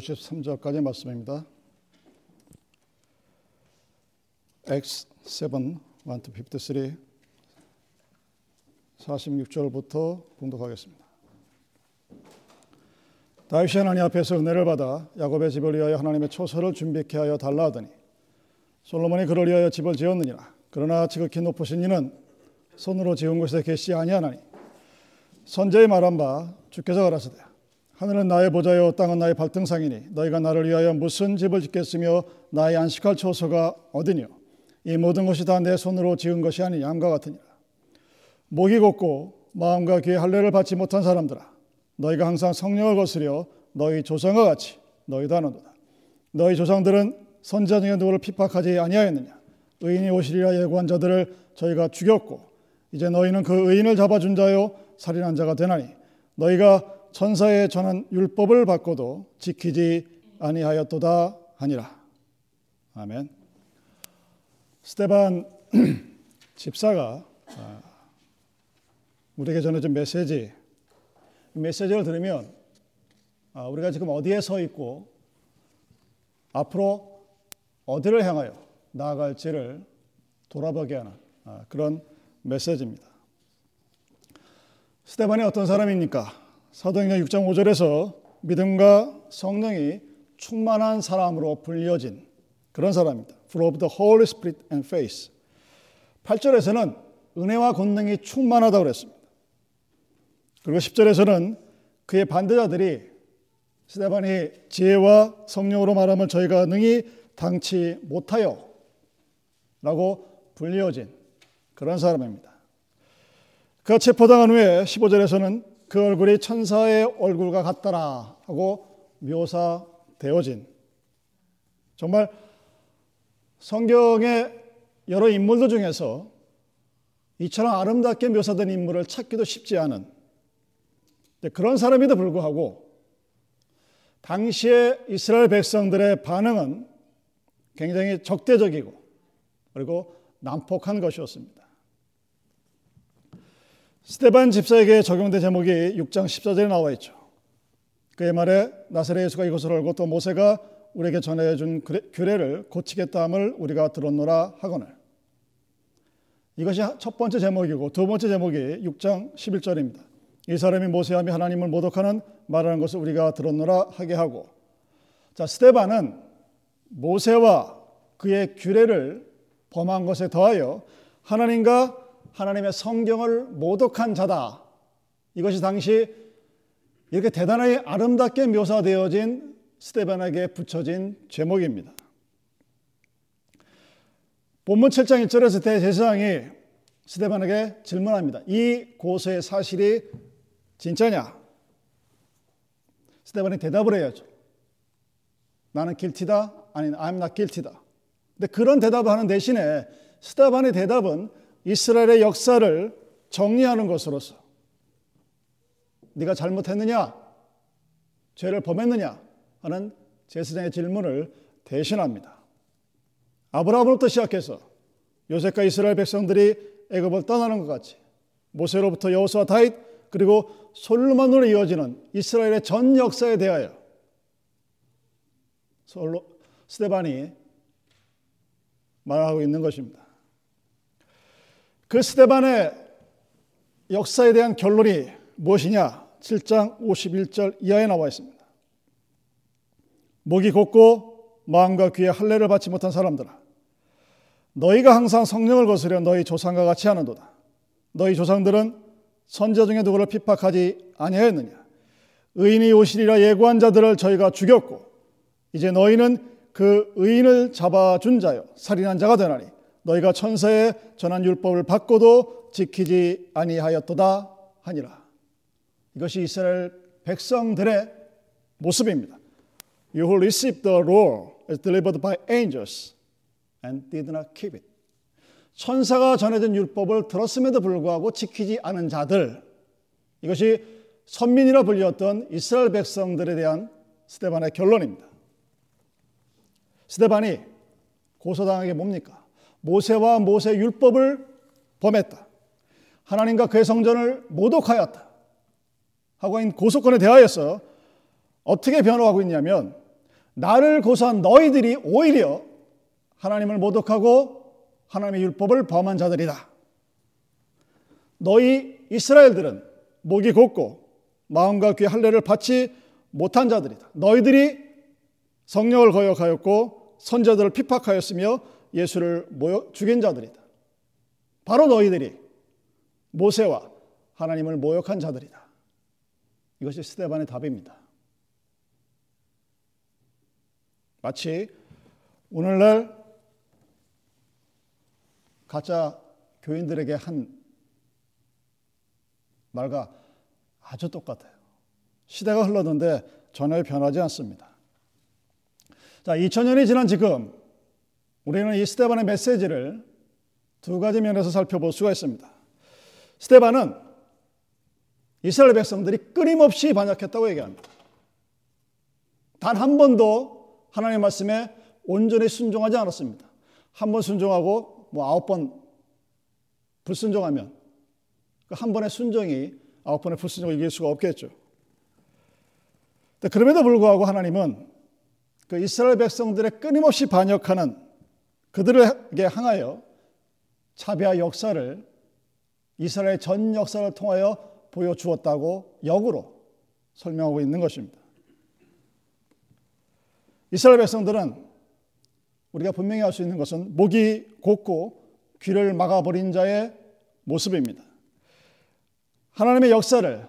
53절까지 말씀입니다. Acts 7, 1 to 53 46절부터 봉독하겠습니다. 다윗이 하나님 앞에서 은혜를 받아 야곱의 집을 위하여 하나님의 초소를 준비케 하여 달라 하더니 솔로몬이 그를 위하여 집을 지었느니라 그러나 지극히 높으신 이는 손으로 지은 곳에 계시지 아니하나니 선제의 말한 바 주께서 가라사대 하늘은 나의 보좌요 땅은 나의 발등상이니 너희가 나를 위하여 무슨 집을 짓겠으며 나의 안식할 초소가 어디뇨? 이 모든 것이 다 내 손으로 지은 것이 아니냐 함과 같으니라. 목이 곱고 마음과 귀에 할례를 받지 못한 사람들아 너희가 항상 성령을 거스려 너희 조상과 같이 너희도 하는도다. 너희 조상들은 선자 중에 누구를 핍박하지 아니하였느냐? 의인이 오시리라 예고한 자들을 저희가 죽였고 이제 너희는 그 의인을 잡아준 자요 살인한 자가 되나니 너희가 천사에 전한 율법을 받고도 지키지 아니하였도다 하니라. 아멘. 스테반 집사가 아, 우리에게 전해준 메시지, 메시지를 들으면 아, 우리가 지금 어디에 서 있고 앞으로 어디를 향하여 나아갈지를 돌아보게 하는 아, 그런 메시지입니다. 스테반이 어떤 사람입니까? 사도행전 6장 5절에서 믿음과 성령이 충만한 사람으로 불려진 그런 사람입니다. Full of the Holy Spirit and faith. 8절에서는 은혜와 권능이 충만하다고 그랬습니다. 그리고 10절에서는 그의 반대자들이 스테반이 지혜와 성령으로 말함을 저희가 능히 당치 못하여 라고 불리어진 그런 사람입니다. 그 체포당한 후에 15절에서는 그 얼굴이 천사의 얼굴과 같더라 하고 묘사되어진 정말 성경의 여러 인물들 중에서 이처럼 아름답게 묘사된 인물을 찾기도 쉽지 않은 그런 사람에도 불구하고 당시의 이스라엘 백성들의 반응은 굉장히 적대적이고 그리고 난폭한 것이었습니다. 스테반 집사에게 적용된 제목이 6장 14절에 나와 있죠. 그의 말에 나사렛 예수가 이것을 알고 또 모세가 우리에게 전해준 규례를 고치겠다함을 우리가 들었노라 하거늘. 이것이 첫 번째 제목이고 두 번째 제목이 6장 11절입니다. 이 사람이 모세하며 하나님을 모독하는 말하는 것을 우리가 들었노라 하게 하고 자 스테반은 모세와 그의 규례를 범한 것에 더하여 하나님과 하나님의 성경을 모독한 자다. 이것이 당시 이렇게 대단하게 아름답게 묘사되어진 스테반에게 붙여진 제목입니다. 본문 7장 1절에서 대제사장이 스테반에게 질문합니다. 이 고소의 사실이 진짜냐? 스테반이 대답을 해야죠. 나는 길티다? 아니, I'm not guilty다. 근데 그런 대답을 하는 대신에 스테반의 대답은 이스라엘의 역사를 정리하는 것으로서 네가 잘못했느냐? 죄를 범했느냐? 하는 제사장의 질문을 대신합니다. 아브라함부터 시작해서 요셉과 이스라엘 백성들이 애굽을 떠나는 것 같이 모세로부터 여호수아 다윗 그리고 솔로몬으로 이어지는 이스라엘의 전 역사에 대하여 솔로 스테반이 말하고 있는 것입니다. 그 스테반의 역사에 대한 결론이 무엇이냐? 7장 51절 이하에 나와 있습니다. 목이 곱고 마음과 귀에 할례를 받지 못한 사람들아 너희가 항상 성령을 거스려 너희 조상과 같이 하는도다. 너희 조상들은 선자 중에 누구를 핍박하지 아니하였느냐? 의인이 오시리라 예고한 자들을 저희가 죽였고 이제 너희는 그 의인을 잡아준 자요 살인한 자가 되나니 너희가 천사에 전한 율법을 받고도 지키지 아니하였도다 하니라. 이것이 이스라엘 백성들의 모습입니다. You who received the law as delivered by angels and did not keep it. 천사가 전해진 율법을 들었음에도 불구하고 지키지 않은 자들. 이것이 선민이라 불렸던 이스라엘 백성들에 대한 스테반의 결론입니다. 스테반이 고소당한 게 뭡니까? 모세와 모세 율법을 범했다. 하나님과 그의 성전을 모독하였다. 하고 있는 고소권에 대하여서 어떻게 변호하고 있냐면 나를 고소한 너희들이 오히려 하나님을 모독하고 하나님의 율법을 범한 자들이다. 너희 이스라엘들은 목이 곱고 마음과 귀 할례를 받지 못한 자들이다. 너희들이 성령을 거역하였고 선자들을 핍박하였으며 예수를 모여 죽인 자들이다. 바로 너희들이 모세와 하나님을 모욕한 자들이다. 이것이 스테반의 답입니다. 마치 오늘날 가짜 교인들에게 한 말과 아주 똑같아요. 시대가 흘렀는데 전혀 변하지 않습니다. 자, 2000년이 지난 지금 우리는 이 스테반의 메시지를 두 가지 면에서 살펴볼 수가 있습니다. 스테반은 이스라엘 백성들이 끊임없이 반역했다고 얘기합니다. 단 한 번도 하나님의 말씀에 온전히 순종하지 않았습니다. 한 번 순종하고 뭐 아홉 번 불순종하면 그 한 번의 순종이 아홉 번의 불순종을 이길 수가 없겠죠. 그럼에도 불구하고 하나님은 그 이스라엘 백성들의 끊임없이 반역하는 그들에게 향하여 차비와 역사를 이스라엘 전 역사를 통하여 보여주었다고 역으로 설명하고 있는 것입니다. 이스라엘 백성들은 우리가 분명히 알수 있는 것은 목이 곧고 귀를 막아버린 자의 모습입니다. 하나님의 역사를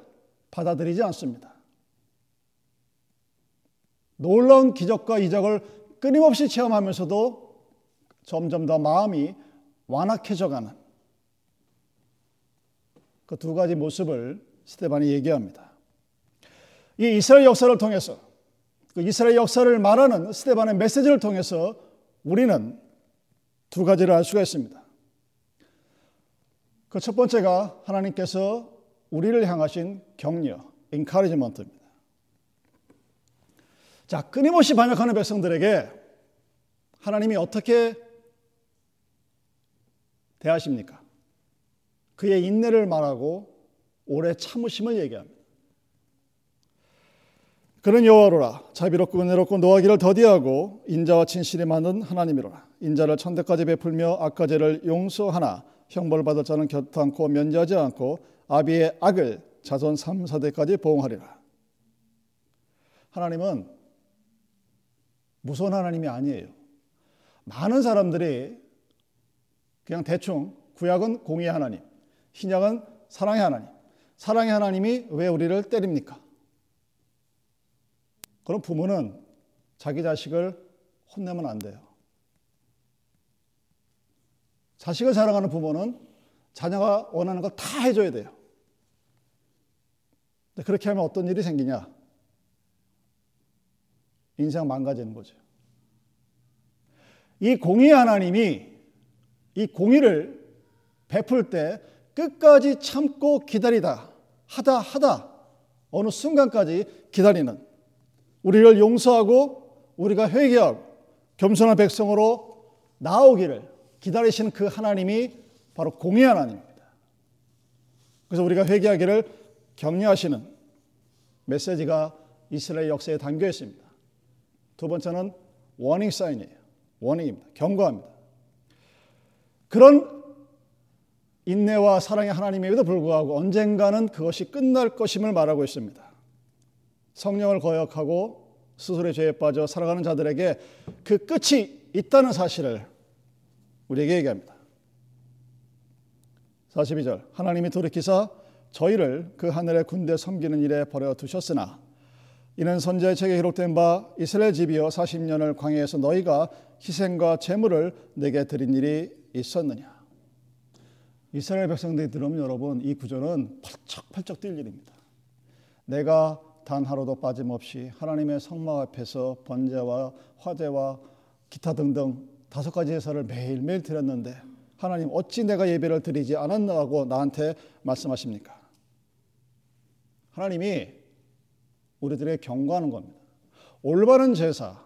받아들이지 않습니다. 놀라운 기적과 이적을 끊임없이 체험하면서도 점점 더 마음이 완악해져 가는 그 두 가지 모습을 스테반이 얘기합니다. 이 이스라엘 역사를 통해서 그 이스라엘 역사를 말하는 스테반의 메시지를 통해서 우리는 두 가지를 알 수가 있습니다. 그 첫 번째가 하나님께서 우리를 향하신 격려, encouragement입니다. 자, 끊임없이 반역하는 백성들에게 하나님이 어떻게 대하십니까? 그의 인내를 말하고 오래 참으심을 얘기합니다. 그는 여호와로라 자비롭고 은혜롭고 노하기를 더디하고 인자와 진실이 많은 하나님이로라 인자를 천대까지 베풀며 악가죄를 용서하나 형벌 받을 자는 곁않고 면제하지 않고 아비의 악을 자손 3, 4대까지 보응하리라. 하나님은 무서운 하나님이 아니에요. 많은 사람들이 그냥 대충 구약은 공의의 하나님, 신약은 사랑의 하나님. 사랑의 하나님이 왜 우리를 때립니까? 그럼 부모는 자기 자식을 혼내면 안 돼요. 자식을 사랑하는 부모는 자녀가 원하는 걸 다 해줘야 돼요. 그렇게 하면 어떤 일이 생기냐? 인생 망가지는 거죠. 이 공의 하나님이 이 공의를 베풀 때 끝까지 참고 기다리다 하다 하다 어느 순간까지 기다리는 우리를 용서하고 우리가 회개하고 겸손한 백성으로 나오기를 기다리시는 그 하나님이 바로 공의 하나님입니다. 그래서 우리가 회개하기를 격려하시는 메시지가 이스라엘 역사에 담겨 있습니다. 두 번째는 워닝 사인이에요. 워닝입니다. 경고합니다. 그런 인내와 사랑의 하나님에도 불구하고 언젠가는 그것이 끝날 것임을 말하고 있습니다. 성령을 거역하고 스스로의 죄에 빠져 살아가는 자들에게 그 끝이 있다는 사실을 우리에게 얘기합니다. 42절 하나님이 돌이키사 저희를 그 하늘의 군대 섬기는 일에 버려 두셨으나 이는 선지의 책에 기록된 바 이스라엘 집이여 40년을 광야에서 너희가 희생과 제물을 내게 드린 일이 있었느냐. 이스라엘 백성들이 들으면 여러분 이 구조는 펄쩍펄쩍 뛸 일입니다. 내가 단 하루도 빠짐없이 하나님의 성막 앞에서 번제와 화제와 기타 등등 다섯 가지 제사를 매일매일 드렸는데 하나님 어찌 내가 예배를 드리지 않았나고 나한테 말씀하십니까? 하나님이 우리들에게 경고하는 겁니다. 올바른 제사,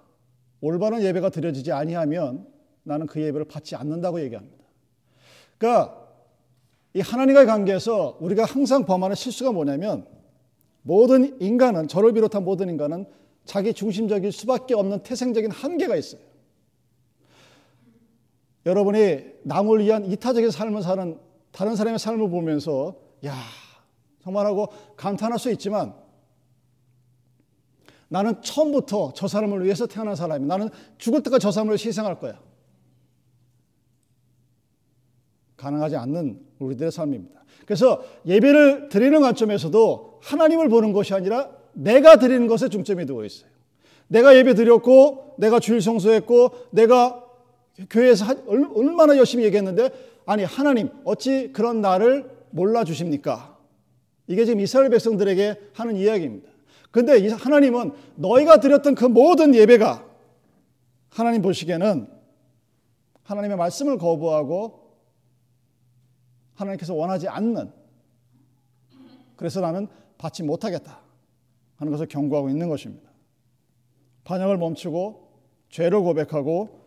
올바른 예배가 드려지지 아니하면 나는 그 예배를 받지 않는다고 얘기합니다. 그러니까 이 하나님과의 관계에서 우리가 항상 범하는 실수가 뭐냐면 모든 인간은 저를 비롯한 모든 인간은 자기 중심적일 수밖에 없는 태생적인 한계가 있어요. 여러분이 남을 위한 이타적인 삶을 사는 다른 사람의 삶을 보면서 야 정말 하고 감탄할 수 있지만 나는 처음부터 저 사람을 위해서 태어난 사람이 나는 죽을 때까지 저 사람을 희생할 거야. 가능하지 않는 우리들의 삶입니다. 그래서 예배를 드리는 관점에서도 하나님을 보는 것이 아니라 내가 드리는 것에 중점이 두어 있어요. 내가 예배 드렸고, 내가 주일 성수했고, 내가 교회에서 얼마나 열심히 얘기했는데, 아니, 하나님, 어찌 그런 나를 몰라주십니까? 이게 지금 이스라엘 백성들에게 하는 이야기입니다. 근데 하나님은 너희가 드렸던 그 모든 예배가 하나님 보시기에는 하나님의 말씀을 거부하고 하나님께서 원하지 않는 그래서 나는 받지 못하겠다 하는 것을 경고하고 있는 것입니다. 반역을 멈추고 죄를 고백하고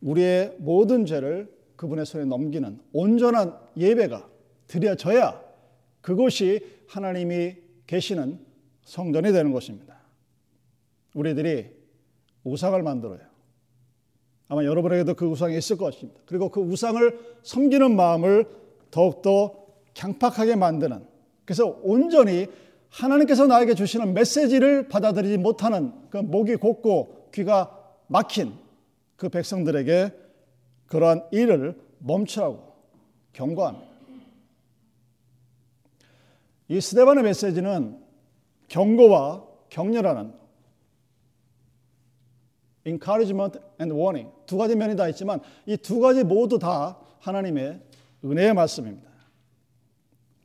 우리의 모든 죄를 그분의 손에 넘기는 온전한 예배가 드려져야 그것이 하나님이 계시는 성전이 되는 것입니다. 우리들이 우상을 만들어요. 아마 여러분에게도 그 우상이 있을 것입니다. 그리고 그 우상을 섬기는 마음을 더욱더 강팍하게 만드는 그래서 온전히 하나님께서 나에게 주시는 메시지를 받아들이지 못하는 그 목이 곧고 귀가 막힌 그 백성들에게 그러한 일을 멈추라고 경고합니다. 이 스데반의 메시지는 경고와 격려라는 encouragement and warning 두 가지 면이 다 있지만 이 두 가지 모두 다 하나님의 은혜의 말씀입니다.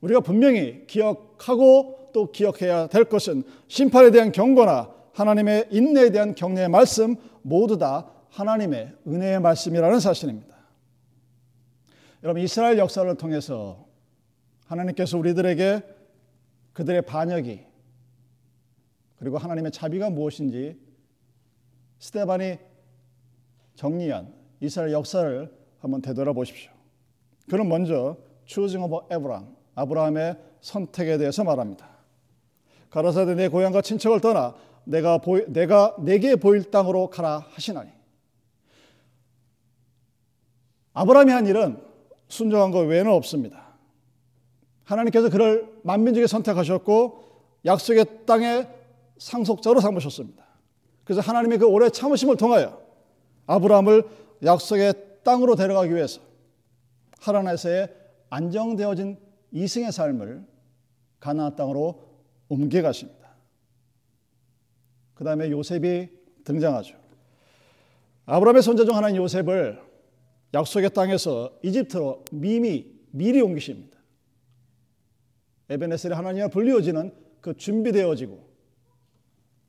우리가 분명히 기억하고 또 기억해야 될 것은 심판에 대한 경고나 하나님의 인내에 대한 격려의 말씀 모두 다 하나님의 은혜의 말씀이라는 사실입니다. 여러분 이스라엘 역사를 통해서 하나님께서 우리들에게 그들의 반역이 그리고 하나님의 자비가 무엇인지 스테반이 정리한 이스라엘 역사를 한번 되돌아보십시오. 그는 먼저 choosing of Abraham, 아브라함의 선택에 대해서 말합니다. 가라사대 내 고향과 친척을 떠나 내가 보이, 내가 내게 보일 땅으로 가라 하시나니. 아브라함이 한 일은 순종한 것 외에는 없습니다. 하나님께서 그를 만민족에 선택하셨고 약속의 땅에 상속자로 삼으셨습니다. 그래서 하나님의 그 오래 참으심을 통하여 아브라함을 약속의 땅으로 데려가기 위해서 하나님에서의 안정되어진 이승의 삶을 가나안 땅으로 옮겨가십니다. 그 다음에 요셉이 등장하죠. 아브라함의 손자 중 하나인 요셉을 약속의 땅에서 이집트로 미미 미리 옮기십니다. 에베네셀의 하나님과 불리워지는 그 준비되어지고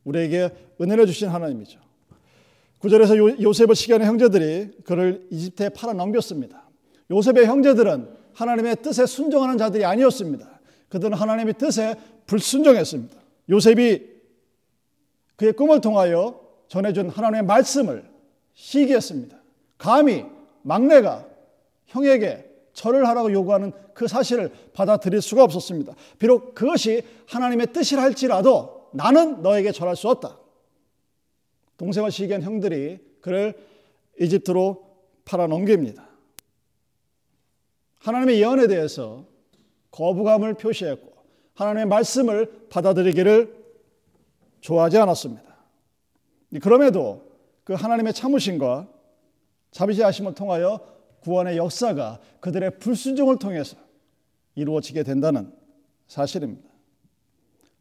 우리에게 은혜를 주신 하나님이죠. 구절에서 요 셉의 시간의 형제들이 그를 이집트에 팔아 넘겼습니다. 요셉의 형제들은 하나님의 뜻에 순종하는 자들이 아니었습니다. 그들은 하나님의 뜻에 불순종했습니다. 요셉이 그의 꿈을 통하여 전해준 하나님의 말씀을 시기했습니다. 감히 막내가 형에게 절을 하라고 요구하는 그 사실을 받아들일 수가 없었습니다. 비록 그것이 하나님의 뜻이라 할지라도 나는 너에게 절할 수 없다. 동생과 시기한 형들이 그를 이집트로 팔아 넘깁니다. 하나님의 예언에 대해서 거부감을 표시했고 하나님의 말씀을 받아들이기를 좋아하지 않았습니다. 그럼에도 그 하나님의 참으심과 자비하심을 통하여 구원의 역사가 그들의 불순종을 통해서 이루어지게 된다는 사실입니다.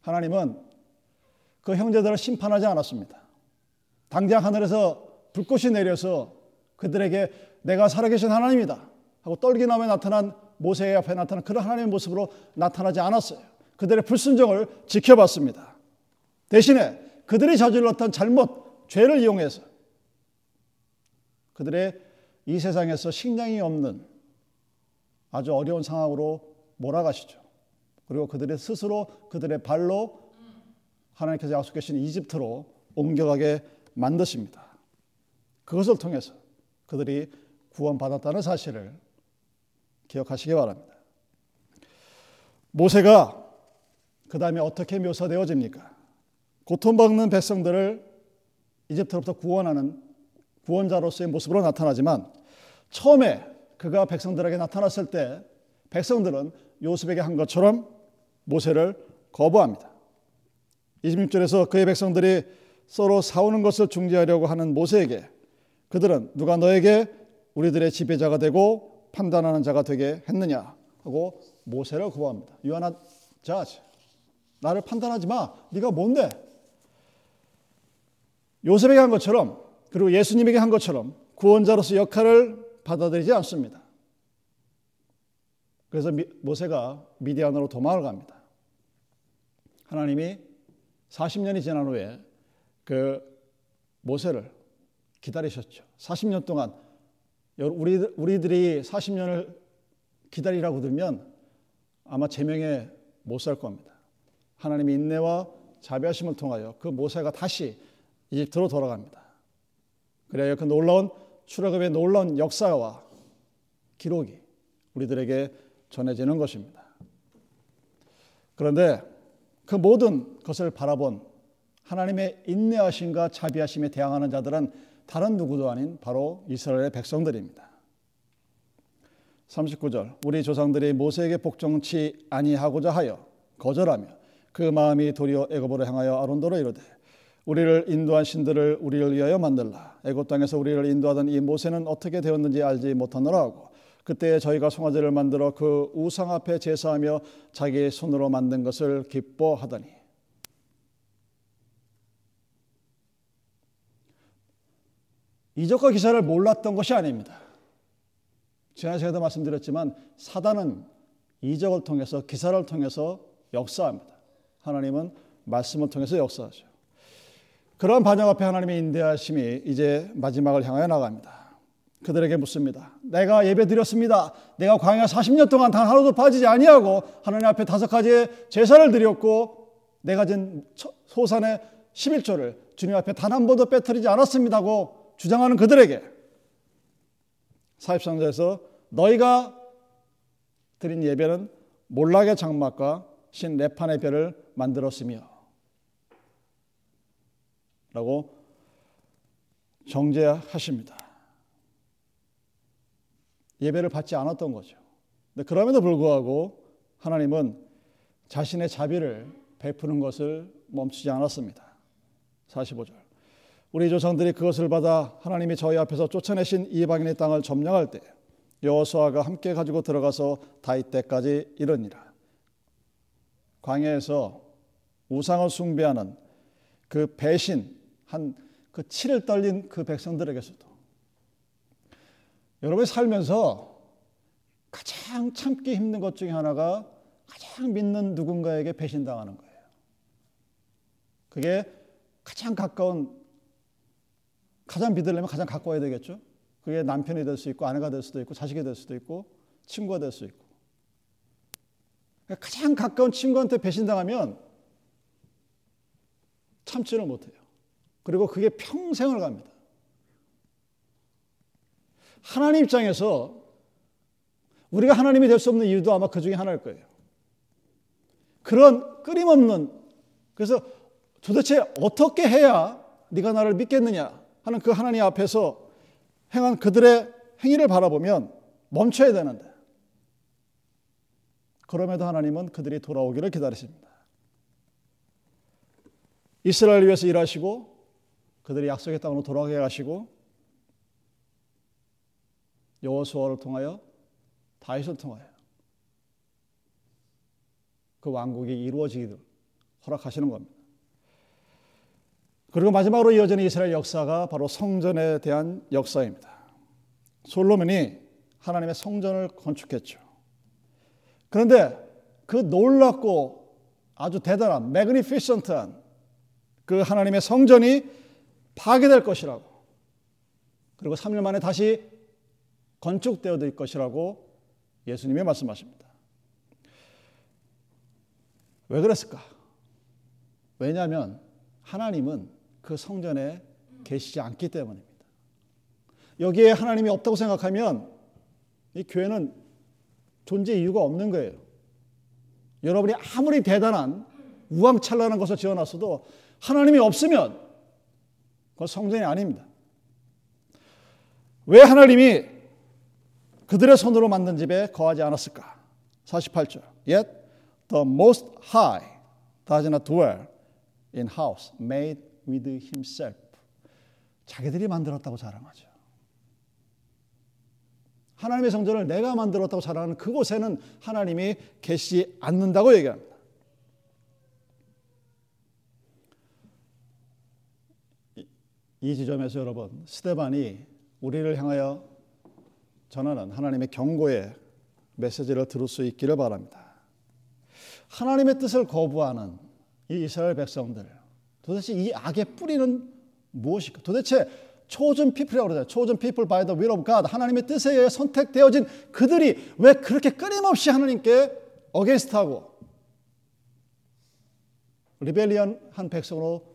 하나님은 그 형제들을 심판하지 않았습니다. 당장 하늘에서 불꽃이 내려서 그들에게 내가 살아계신 하나님이다 하고 떨기나무에 나타난 모세의 앞에 나타난 그런 하나님의 모습으로 나타나지 않았어요. 그들의 불순종을 지켜봤습니다. 대신에 그들이 저질렀던 잘못, 죄를 이용해서 그들의 이 세상에서 식량이 없는 아주 어려운 상황으로 몰아가시죠. 그리고 그들의 스스로 그들의 발로 하나님께서 약속하신 이집트로 옮겨가게 만드십니다. 그것을 통해서 그들이 구원받았다는 사실을 기억하시기 바랍니다. 모세가 그 다음에 어떻게 묘사되어집니까? 고통받는 백성들을 이집트로부터 구원하는 구원자로서의 모습으로 나타나지만 처음에 그가 백성들에게 나타났을 때 백성들은 요셉에게 한 것처럼 모세를 거부합니다. 26절에서 그의 백성들이 서로 싸우는 것을 중지하려고 하는 모세에게 그들은 누가 너에게 우리들의 지배자가 되고 판단하는 자가 되게 했느냐 하고 모세를 구합니다. Not judge. 나를 판단하지 마. 네가 뭔데? 요셉에게 한 것처럼 그리고 예수님에게 한 것처럼 구원자로서 역할을 받아들이지 않습니다. 그래서 모세가 미디안으로 도망을 갑니다. 하나님이 40년이 지난 후에 그 모세를 기다리셨죠. 40년 동안 우리, 우리들이 40년을 기다리라고 들면 아마 제명에 못 살 겁니다. 하나님의 인내와 자비하심을 통하여 그 모세가 다시 이집트로 돌아갑니다. 그래야 그 놀라운 출애굽의 놀라운 역사와 기록이 우리들에게 전해지는 것입니다. 그런데 그 모든 것을 바라본 하나님의 인내하심과 자비하심에 대항하는 자들은 다른 누구도 아닌 바로 이스라엘의 백성들입니다. 39절 우리 조상들이 모세에게 복종치 아니하고자 하여 거절하며 그 마음이 도리어 애굽으로 향하여 아론도로 이르되 우리를 인도한 신들을 우리를 위하여 만들라 애굽 땅에서 우리를 인도하던 이 모세는 어떻게 되었는지 알지 못하노라 하고 그때 저희가 송아지를 만들어 그 우상 앞에 제사하며 자기 손으로 만든 것을 기뻐하더니 이적과 기사를 몰랐던 것이 아닙니다. 지난 시간에도 말씀드렸지만 사단은 이적을 통해서 기사를 통해서 역사합니다. 하나님은 말씀을 통해서 역사하죠. 그러한 반영 앞에 하나님의 인대하심이 이제 마지막을 향하여 나갑니다. 그들에게 묻습니다. 내가 예배 드렸습니다. 내가 광야 40년 동안 단 하루도 빠지지 아니하고 하나님 앞에 다섯 가지의 제사를 드렸고 내가 진 소산의 11조를 주님 앞에 단 한 번도 빼뜨리지 않았습니다고 주장하는 그들에게 사입상자에서 너희가 드린 예배는 몰락의 장막과 신 레판의 별을 만들었으며 라고 정죄하십니다. 예배를 받지 않았던 거죠. 근데 그럼에도 불구하고 하나님은 자신의 자비를 베푸는 것을 멈추지 않았습니다. 45절. 우리 조상들이 그것을 받아 하나님이 저희 앞에서 쫓아내신 이방인의 땅을 점령할 때 여호수아가 함께 가지고 들어가서 다윗 때까지 이르니라. 광야에서 우상을 숭배하는 그 배신 한그 치를 떨린 그 백성들에게서도 여러분이 살면서 가장 참기 힘든 것 중에 하나가 가장 믿는 누군가에게 배신당하는 거예요. 그게 가장 가까운 가장 믿으려면 가장 가까워야 되겠죠. 그게 남편이 될 수 있고 아내가 될 수도 있고 자식이 될 수도 있고 친구가 될 수 있고 가장 가까운 친구한테 배신당하면 참지를 못해요. 그리고 그게 평생을 갑니다. 하나님 입장에서 우리가 하나님이 될 수 없는 이유도 아마 그 중에 하나일 거예요. 그런 끊임없는 그래서 도대체 어떻게 해야 네가 나를 믿겠느냐 하는 그 하나님 앞에서 행한 그들의 행위를 바라보면 멈춰야 되는데 그럼에도 하나님은 그들이 돌아오기를 기다리십니다. 이스라엘 위해서 일하시고 그들이 약속의 땅으로 돌아가게 하시고 여호수아를 통하여 다윗을 통하여 그 왕국이 이루어지기를 허락하시는 겁니다. 그리고 마지막으로 이어지는 이스라엘 역사가 바로 성전에 대한 역사입니다. 솔로몬이 하나님의 성전을 건축했죠. 그런데 그 놀랍고 아주 대단한 매그니피션트한 그 하나님의 성전이 파괴될 것이라고. 그리고 3년 만에 다시 건축되어 될 것이라고 예수님이 말씀하십니다. 왜 그랬을까? 왜냐하면 하나님은 그 성전에 계시지 않기 때문입니다. 여기에 하나님이 없다고 생각하면 이 교회는 존재 이유가 없는 거예요. 여러분이 아무리 대단한 우왕찬란한 것을 지어놨어도 하나님이 없으면 그건 성전이 아닙니다. 왜 하나님이 그들의 손으로 만든 집에 거하지 않았을까? 48절. Yet the most high does not dwell in house made with himself. 자기들이 만들었다고 자랑하죠. 하나님의 성전을 내가 만들었다고 자랑하는 그곳에는 하나님이 계시지 않는다고 얘기합니다. 이 지점에서 여러분 스테반이 우리를 향하여 전하는 하나님의 경고의 메시지를 들을 수 있기를 바랍니다. 하나님의 뜻을 거부하는 이 이스라엘 백성들 도대체 이 악의 뿌리는 무엇일까? 도대체 chosen people이라고 그러잖아요. chosen people by the will of God. 하나님의 뜻에 의해 선택되어진 그들이 왜 그렇게 끊임없이 하나님께 against하고 rebellion한 백성으로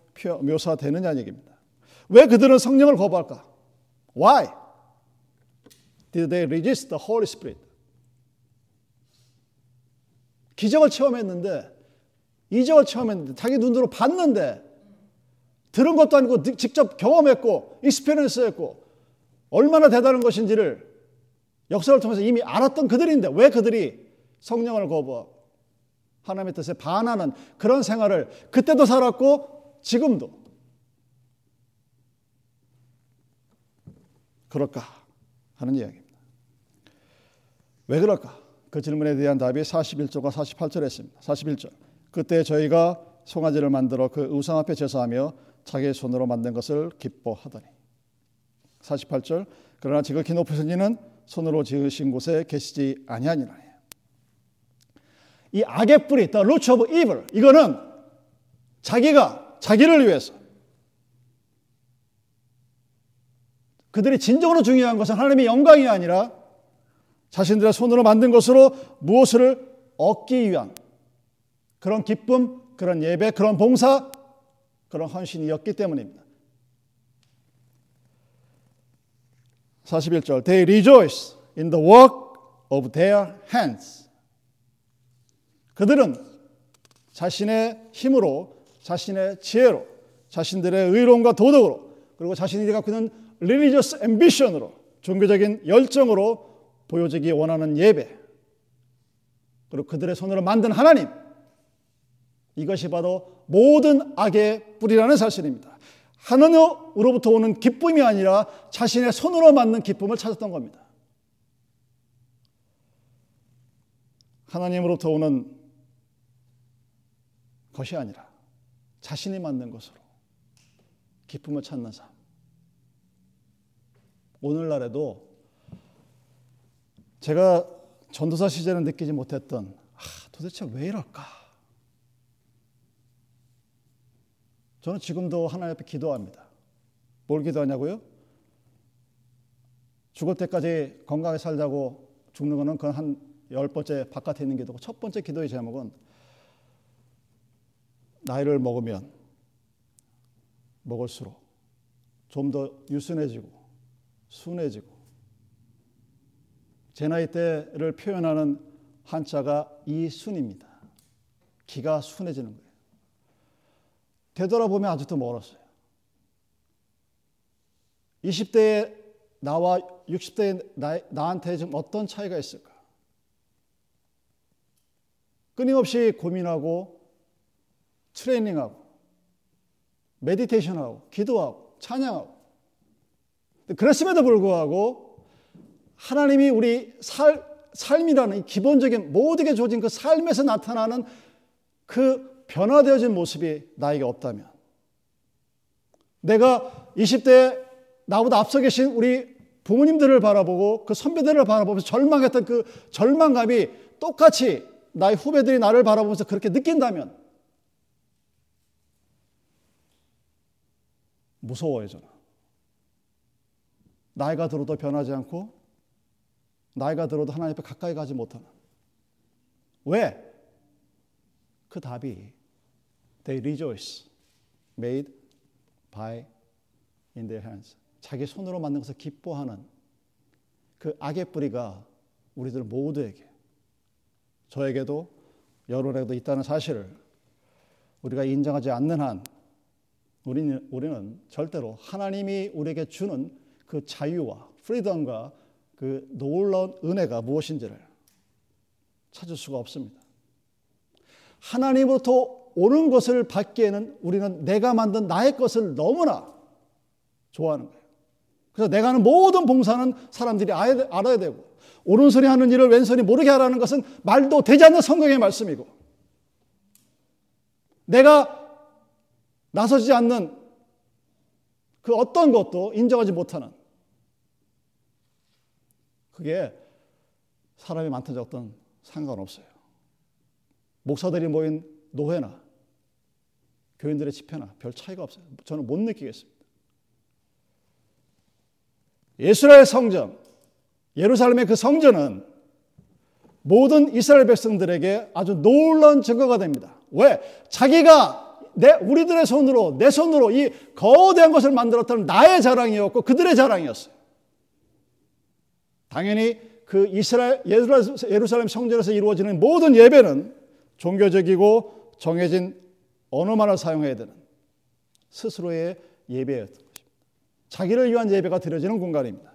묘사되느냐는 얘기입니다. 왜 그들은 성령을 거부할까? Why did they resist the Holy Spirit? 기적을 체험했는데 이적을 체험했는데 자기 눈으로 봤는데 들은 것도 아니고 직접 경험했고 experience 했고 얼마나 대단한 것인지를 역사를 통해서 이미 알았던 그들인데 왜 그들이 성령을 거부하고 하나님의 뜻에 반하는 그런 생활을 그때도 살았고 지금도 그럴까 하는 이야기입니다. 왜 그럴까? 그 질문에 대한 답이 41절과 48절에 있습니다. 41절. 그때 저희가 송아지를 만들어 그 우상 앞에 제사하며 자기의 손으로 만든 것을 기뻐하더니. 48절 그러나 지극히 높으신 이는 손으로 지으신 곳에 계시지 아니하니라 이 악의 뿌리 the root of evil 이거는 자기가 자기를 위해서 그들이 진정으로 중요한 것은 하나님의 영광이 아니라 자신들의 손으로 만든 것으로 무엇을 얻기 위한 그런 기쁨, 그런 예배, 그런 봉사, 그런 헌신이었기 때문입니다. 41절 They rejoice in the work of their hands. 그들은 자신의 힘으로, 자신의 지혜로, 자신들의 의로움과 도덕으로, 그리고 자신이 갖고 있는 religious ambition으로, 종교적인 열정으로 보여지기 원하는 예배, 그리고 그들의 손으로 만든 하나님, 이것이 바로 모든 악의 뿌리라는 사실입니다. 하나님으로부터 오는 기쁨이 아니라 자신의 손으로 만든 기쁨을 찾았던 겁니다. 하나님으로부터 오는 것이 아니라 자신이 만든 것으로 기쁨을 찾는 삶. 오늘날에도 제가 전도사 시절에 느끼지 못했던 아, 도대체 왜 이럴까? 저는 지금도 하나님 앞에 기도합니다. 뭘 기도하냐고요? 죽을 때까지 건강하게 살자고 죽는 거는 그건 한 열 번째 바깥에 있는 기도고 첫 번째 기도의 제목은 나이를 먹으면 먹을수록 좀 더 유순해지고 순해지고 제 나이 때를 표현하는 한자가 이순입니다. 기가 순해지는 거예요. 되돌아보면 아직도 멀었어요. 20대의 나와 60대의 나, 나한테 좀 어떤 차이가 있을까? 끊임없이 고민하고 트레이닝하고 메디테이션하고 기도하고 찬양하고 그랬음에도 불구하고 하나님이 우리 살, 삶이라는 기본적인 모두게 주어진 그 삶에서 나타나는 그 변화되어진 모습이 나에게 없다면 내가 20대 나보다 앞서 계신 우리 부모님들을 바라보고 그 선배들을 바라보면서 절망했던 그 절망감이 똑같이 나의 후배들이 나를 바라보면서 그렇게 느낀다면 무서워요, 저는. 나이가 들어도 변하지 않고 나이가 들어도 하나님 앞에 가까이 가지 못하는. 왜? 그 답이 They rejoice made by in their hands. 자기 손으로 만든 것을 기뻐하는 그 악의 뿌리가 우리들 모두에게 저에게도 여러분에게도 있다는 사실을 우리가 인정하지 않는 한 우리는, 우리는 절대로 하나님이 우리에게 주는 그 자유와 프리덤과 그 놀라운 은혜가 무엇인지를 찾을 수가 없습니다. 하나님으로부터 오는 것을 받기에는 우리는 내가 만든 나의 것을 너무나 좋아하는 거예요. 그래서 내가 하는 모든 봉사는 사람들이 알아야 되고 오른손이 하는 일을 왼손이 모르게 하라는 것은 말도 되지 않는 성경의 말씀이고 내가 나서지 않는 그 어떤 것도 인정하지 못하는 그게 사람이 많든 적든 상관없어요. 목사들이 모인 노회나 교인들의 집회나 별 차이가 없어요. 저는 못 느끼겠습니다. 예수라의 성전, 예루살렘의 그 성전은 모든 이스라엘 백성들에게 아주 놀라운 증거가 됩니다. 왜? 자기가 내 우리들의 손으로 내 손으로 이 거대한 것을 만들었다는 나의 자랑이었고 그들의 자랑이었어요. 당연히 그 이스라엘 예루살렘 성전에서 이루어지는 모든 예배는 종교적이고 정해진 언어만을 사용해야 되는 스스로의 예배였던 것입니다. 자기를 위한 예배가 드려지는 공간입니다.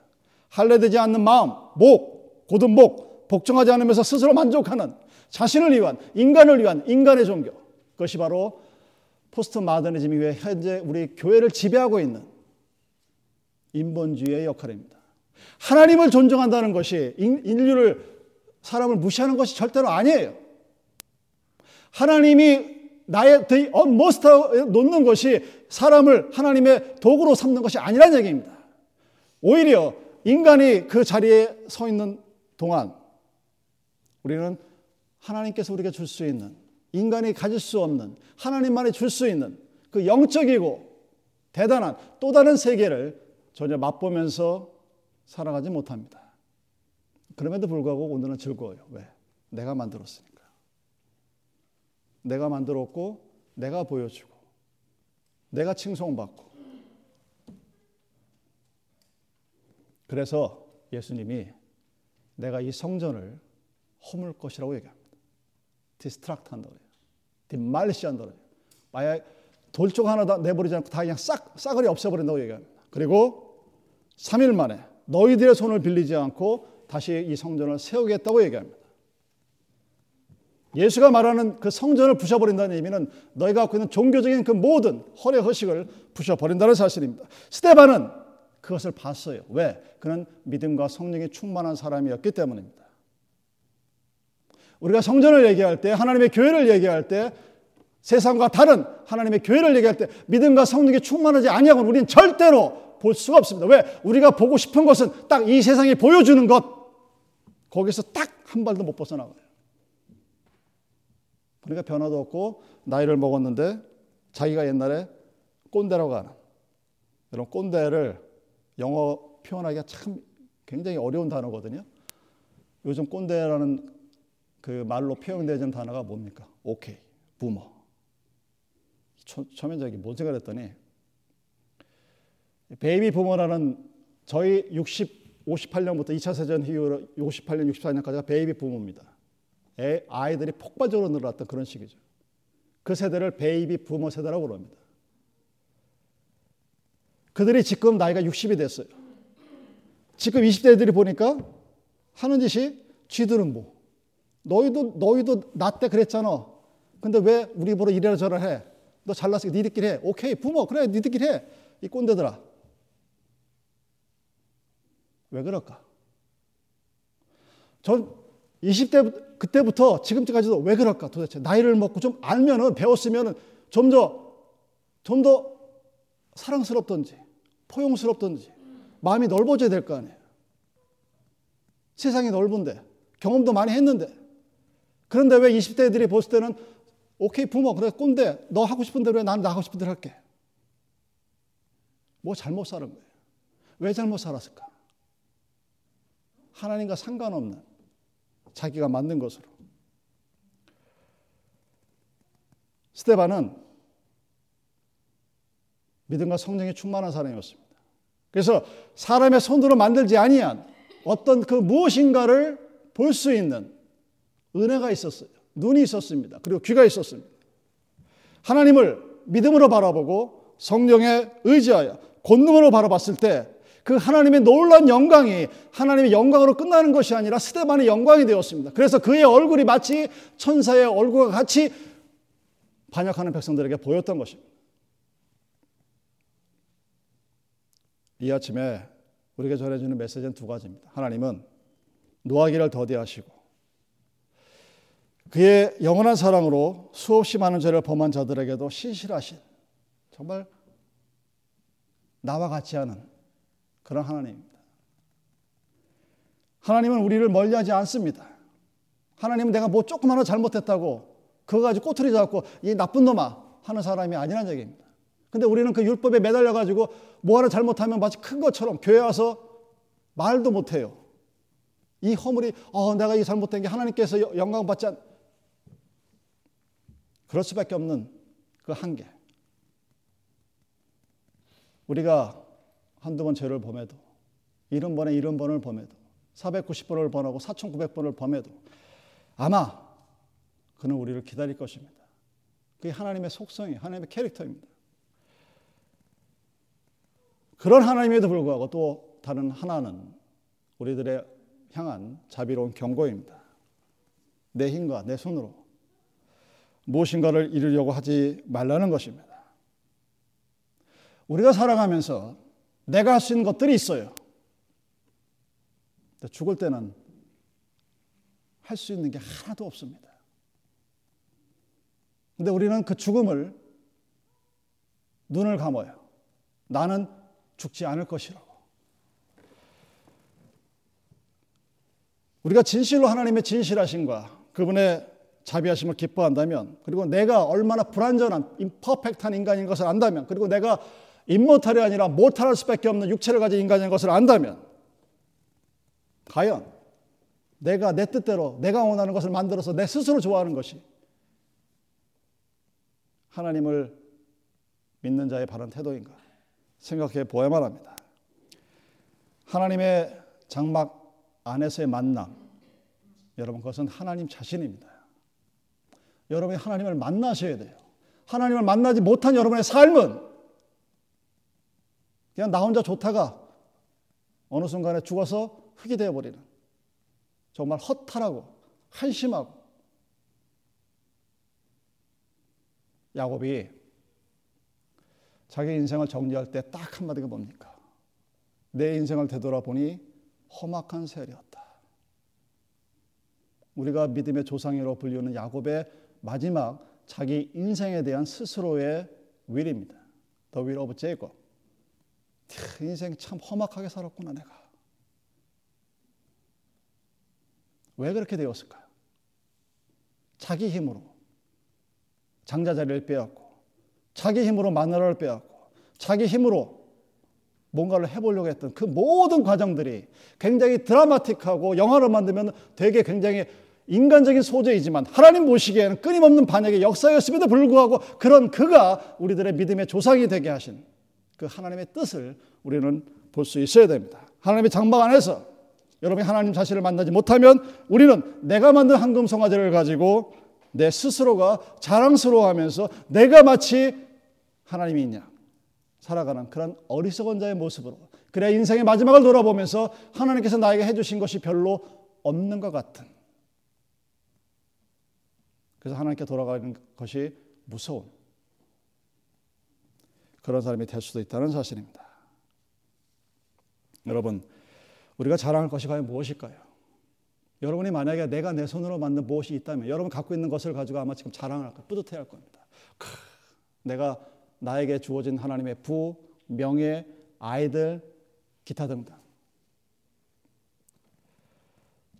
할례되지 않는 마음, 목, 곧은 목, 복종하지 않으면서 스스로 만족하는 자신을 위한 인간을 위한 인간의 종교. 그것이 바로 포스트 마더니즘 이후에 현재 우리 교회를 지배하고 있는 인본주의의 역할입니다. 하나님을 존중한다는 것이 인류를 사람을 무시하는 것이 절대로 아니에요. 하나님이 나의 the utmost 놓는 것이 사람을 하나님의 도구로 삼는 것이 아니라는 얘기입니다. 오히려 인간이 그 자리에 서 있는 동안 우리는 하나님께서 우리에게 줄 수 있는 인간이 가질 수 없는 하나님만이 줄 수 있는 그 영적이고 대단한 또 다른 세계를 전혀 맛보면서 살아가지 못합니다. 그럼에도 불구하고 오늘은 즐거워요. 왜? 내가 만들었으니까. 내가 만들었고, 내가 보여주고, 내가 칭송받고. 그래서 예수님이 내가 이 성전을 허물 것이라고 얘기합니다. destruct 한다고 해요. demolish 한다고 해요. 만약 돌쪽 하나 다 내버리지 않고 다 그냥 싹, 싸그리 없애버린다고 얘기합니다. 그리고 3일 만에 너희들의 손을 빌리지 않고 다시 이 성전을 세우겠다고 얘기합니다. 예수가 말하는 그 성전을 부셔버린다는 의미는 너희가 갖고 있는 종교적인 그 모든 허례 허식을 부셔버린다는 사실입니다. 스테반은 그것을 봤어요. 왜? 그는 믿음과 성령이 충만한 사람이었기 때문입니다. 우리가 성전을 얘기할 때 하나님의 교회를 얘기할 때 세상과 다른 하나님의 교회를 얘기할 때 믿음과 성령이 충만하지 아니하고는 우리는 절대로 볼 수가 없습니다. 왜? 우리가 보고 싶은 것은 딱 이 세상이 보여주는 것 거기서 딱 한 발도 못 벗어나가요. 그러니까 변화도 없고 나이를 먹었는데 자기가 옛날에 꼰대라고 하는 이런 꼰대를 영어 표현하기가 참 굉장히 어려운 단어거든요. 요즘 꼰대라는 그 말로 표현되는 단어가 뭡니까? 오케이, 부모. 처음에 저기 뭔 생각을 했더니 baby boomer라는 저희 60, 58년부터 2차 대전 이후로 58년, 64년까지가 baby boomer입니다. 애, 아이들이 폭발적으로 늘어났던 그런 시기죠. 그 세대를 baby boomer 세대라고 그럽니다. 그들이 지금 나이가 60이 됐어요. 지금 20대들이 보니까 하는 짓이 지들은 뭐, 너희도 너희도 나 때 그랬잖아. 근데 왜 우리 보러 이래라 저래라 해? 너 잘났으니까 니들끼리 해. 오케이 부모 그래 니들끼리 해. 이 꼰대들아. 왜 그럴까? 전 20대 그때부터 지금까지도 왜 그럴까 도대체 나이를 먹고 좀 알면은 배웠으면은 좀 더 좀 더 사랑스럽던지 포용스럽던지 마음이 넓어져야 될 거 아니에요. 세상이 넓은데 경험도 많이 했는데 그런데 왜 20대들이 봤을 때는 오케이 부모 그래 꼰대 너 하고 싶은 대로 해 나는 나 하고 싶은 대로 할게. 뭐 잘못 살은 거예요. 왜 잘못 살았을까? 하나님과 상관없는 자기가 만든 것으로. 스테반은 믿음과 성령이 충만한 사람이었습니다. 그래서 사람의 손으로 만들지 아니한 어떤 그 무엇인가를 볼 수 있는 은혜가 있었어요. 눈이 있었습니다. 그리고 귀가 있었습니다. 하나님을 믿음으로 바라보고 성령에 의지하여 권능으로 바라봤을 때 그 하나님의 놀라운 영광이 하나님의 영광으로 끝나는 것이 아니라 스테반의 영광이 되었습니다. 그래서 그의 얼굴이 마치 천사의 얼굴과 같이 반역하는 백성들에게 보였던 것입니다. 이 아침에 우리에게 전해주는 메시지는 두 가지입니다. 하나님은 노하기를 더디하시고 그의 영원한 사랑으로 수없이 많은 죄를 범한 자들에게도 신실하신 정말 나와 같지 않은 그런 하나님입니다. 하나님은 우리를 멀리하지 않습니다. 하나님은 내가 뭐 조금 하나 잘못했다고 그거 가지고 꼬투리 잡고 이 나쁜 놈아 하는 사람이 아니란 얘기입니다. 근데 우리는 그 율법에 매달려 가지고 뭐 하나 잘못하면 마치 큰 것처럼 교회 와서 말도 못 해요. 이 허물이 어 내가 이 잘못된 게 하나님께서 영광 받지 않 그럴 수밖에 없는 그 한계. 우리가 한두 번 죄를 범해도 70번에 70번을 범해도 490번을 범하고 4900번을 범해도 아마 그는 우리를 기다릴 것입니다. 그게 하나님의 속성이 하나님의 캐릭터입니다. 그런 하나님에도 불구하고 또 다른 하나는 우리들의 향한 자비로운 경고입니다. 내 힘과 내 손으로 무엇인가를 이루려고 하지 말라는 것입니다. 우리가 살아가면서 내가 할 수 있는 것들이 있어요. 죽을 때는 할 수 있는 게 하나도 없습니다. 근데 우리는 그 죽음을 눈을 감아요. 나는 죽지 않을 것이라고. 우리가 진실로 하나님의 진실하심과 그분의 자비하심을 기뻐한다면 그리고 내가 얼마나 불완전한 임퍼펙트한 인간인 것을 안다면 그리고 내가 임모탈이 아니라 모탈할 수밖에 없는 육체를 가진 인간인 것을 안다면 과연 내가 내 뜻대로 내가 원하는 것을 만들어서 내 스스로 좋아하는 것이 하나님을 믿는 자의 바른 태도인가 생각해 보아야만 합니다. 하나님의 장막 안에서의 만남 여러분 그것은 하나님 자신입니다. 여러분이 하나님을 만나셔야 돼요. 하나님을 만나지 못한 여러분의 삶은 그냥 나 혼자 좋다가 어느 순간에 죽어서 흙이 되어버리는 정말 허탈하고 한심하고 야곱이 자기 인생을 정리할 때 딱 한마디가 뭡니까? 내 인생을 되돌아보니 험악한 세력이었다. 우리가 믿음의 조상이라고 불리는 야곱의 마지막 자기 인생에 대한 스스로의 윌입니다. The will of Jacob. 인생 참 험악하게 살았구나 내가. 왜 그렇게 되었을까요? 자기 힘으로 장자 자리를 빼앗고 자기 힘으로 마누라를 빼앗고 자기 힘으로 뭔가를 해보려고 했던 그 모든 과정들이 굉장히 드라마틱하고 영화를 만들면 되게 굉장히 인간적인 소재이지만 하나님 보시기에는 끊임없는 반역의 역사였음에도 불구하고 그런 그가 우리들의 믿음의 조상이 되게 하신 그 하나님의 뜻을 우리는 볼 수 있어야 됩니다. 하나님의 장막 안에서 여러분이 하나님 자신을 만나지 못하면 우리는 내가 만든 황금 송아지를 가지고 내 스스로가 자랑스러워하면서 내가 마치 하나님이 있냐 살아가는 그런 어리석은 자의 모습으로 그래 인생의 마지막을 돌아보면서 하나님께서 나에게 해주신 것이 별로 없는 것 같은 그래서 하나님께 돌아가는 것이 무서운 그런 사람이 될 수도 있다는 사실입니다. 여러분, 우리가 자랑할 것이 과연 무엇일까요? 여러분이 만약에 내가 내 손으로 만든 무엇이 있다면 여러분 갖고 있는 것을 가지고 아마 지금 자랑할 거, 뿌듯해 할 겁니다. 크, 내가 나에게 주어진 하나님의 부, 명예, 아이들, 기타 등등.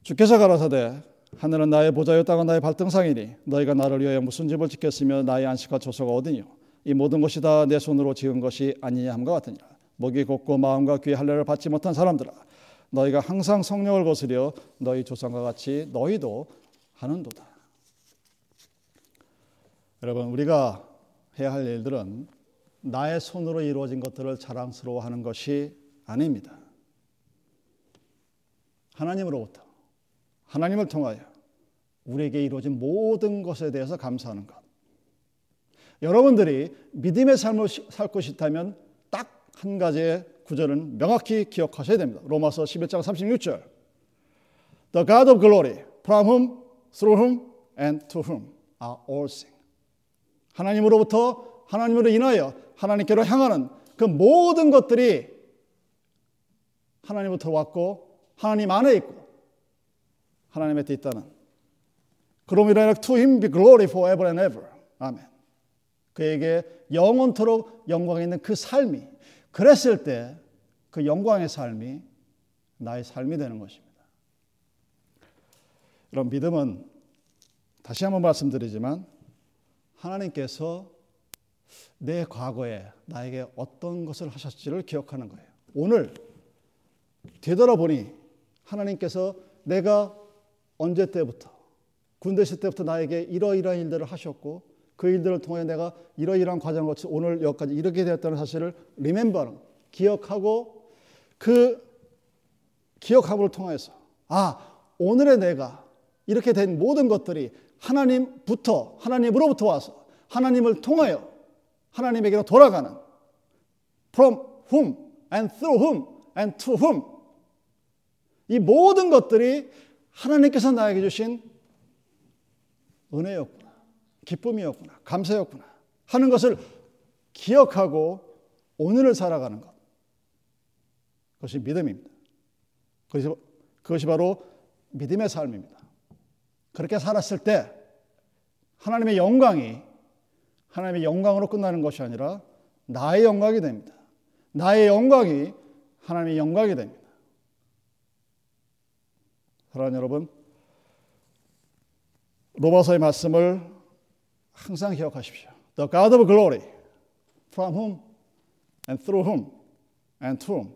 주께서 가라사대 하늘은 나의 보좌요 땅은 나의 발등상이니 너희가 나를 위하여 무슨 집을 짓겠으며 나의 안식과 조소가 어디뇨 이 모든 것이 다 내 손으로 지은 것이 아니냐 함과 같으니라 목이 곱고 마음과 귀의 할례를 받지 못한 사람들아 너희가 항상 성령을 거스려 너희 조상과 같이 너희도 하는도다. 여러분 우리가 해야 할 일들은 나의 손으로 이루어진 것들을 자랑스러워하는 것이 아닙니다. 하나님으로부터 하나님을 통하여 우리에게 이루어진 모든 것에 대해서 감사하는 것. 여러분들이 믿음의 삶을 살고 싶다면 딱 한 가지의 구절은 명확히 기억하셔야 됩니다. 로마서 11장 36절. The God of glory, from whom, through whom, and to whom are all things. 하나님으로부터 하나님으로 인하여 하나님께로 향하는 그 모든 것들이 하나님부터 왔고 하나님 안에 있고 하나님의 뜻 있다는 그러므로 인하여 to him be glory forever and ever. 아멘. 그에게 영원토록 영광이 있는 그 삶이 그랬을 때 그 영광의 삶이 나의 삶이 되는 것입니다. 이런 믿음은 다시 한번 말씀드리지만 하나님께서 내 과거에 나에게 어떤 것을 하셨지를 기억하는 거예요. 오늘 되돌아보니 하나님께서 내가 언제 때부터 군대 있을 때부터 나에게 이러이러한 일들을 하셨고 그 일들을 통해 내가 이러이러한 과정을 거쳐 오늘 여기까지 이렇게 되었다는 사실을 리멤버는 기억하고 그 기억함을 통해서 아 오늘의 내가 이렇게 된 모든 것들이 하나님부터 하나님으로부터 와서 하나님을 통하여 하나님에게로 돌아가는 from whom and through whom and to whom 이 모든 것들이 하나님께서 나에게 주신 은혜였구나. 기쁨이었구나. 감사였구나. 하는 것을 기억하고 오늘을 살아가는 것. 그것이 믿음입니다. 그것이, 그것이 바로 믿음의 삶입니다. 그렇게 살았을 때 하나님의 영광이 하나님의 영광으로 끝나는 것이 아니라 나의 영광이 됩니다. 나의 영광이 하나님의 영광이 됩니다. 사랑하는 여러분, 로마서의 말씀을 항상 기억하십시오. The God of glory, from whom and through whom and to whom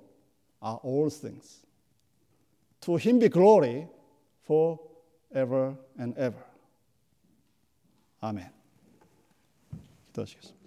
are all things. To him be glory forever and ever. 아멘. 기도하시겠습니다.